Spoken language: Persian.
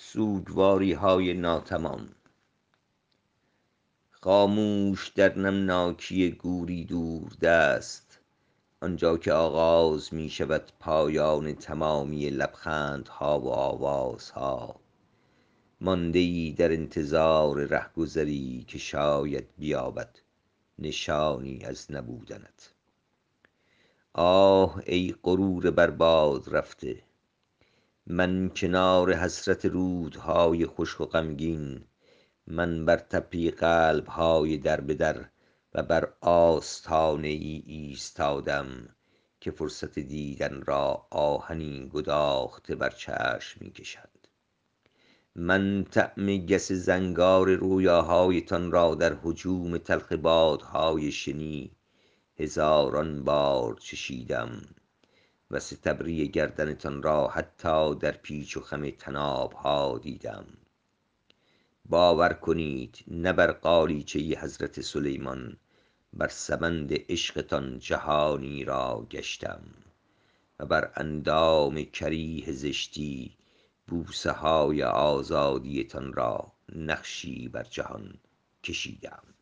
سوگواری های ناتمام. خاموش در نمناکی گوری دوردست آنجا که آغاز می شود پایان تمامی لبخندها و آوازها. مانده ای در انتظار رهگذری که شاید بیابد نشانی از نبودنت. آه ای غرور بر باد رفته من کنار حسرت رودهای خشک و غمگین من بر تپه قلبهای دربدر و بر آستانه ای ایستاده ام که فرصت دیدن را آهنی گداخته بر چشم می کشد. من طعم گس زنگار رویاهایتان را در هجوم تلخ بادهای شنی هزاران بار چشیده ام و ستبری گردنتان را حتی در پیچ و خم طنابها دیده ام باور کنید نه بر قالیچه حضرت سلیمان بر سمند عشقتان جهانی را گشته ام و بر اندام کریه زشتی بوسه های آزادیتان را نقشی بر جهان کشیده ام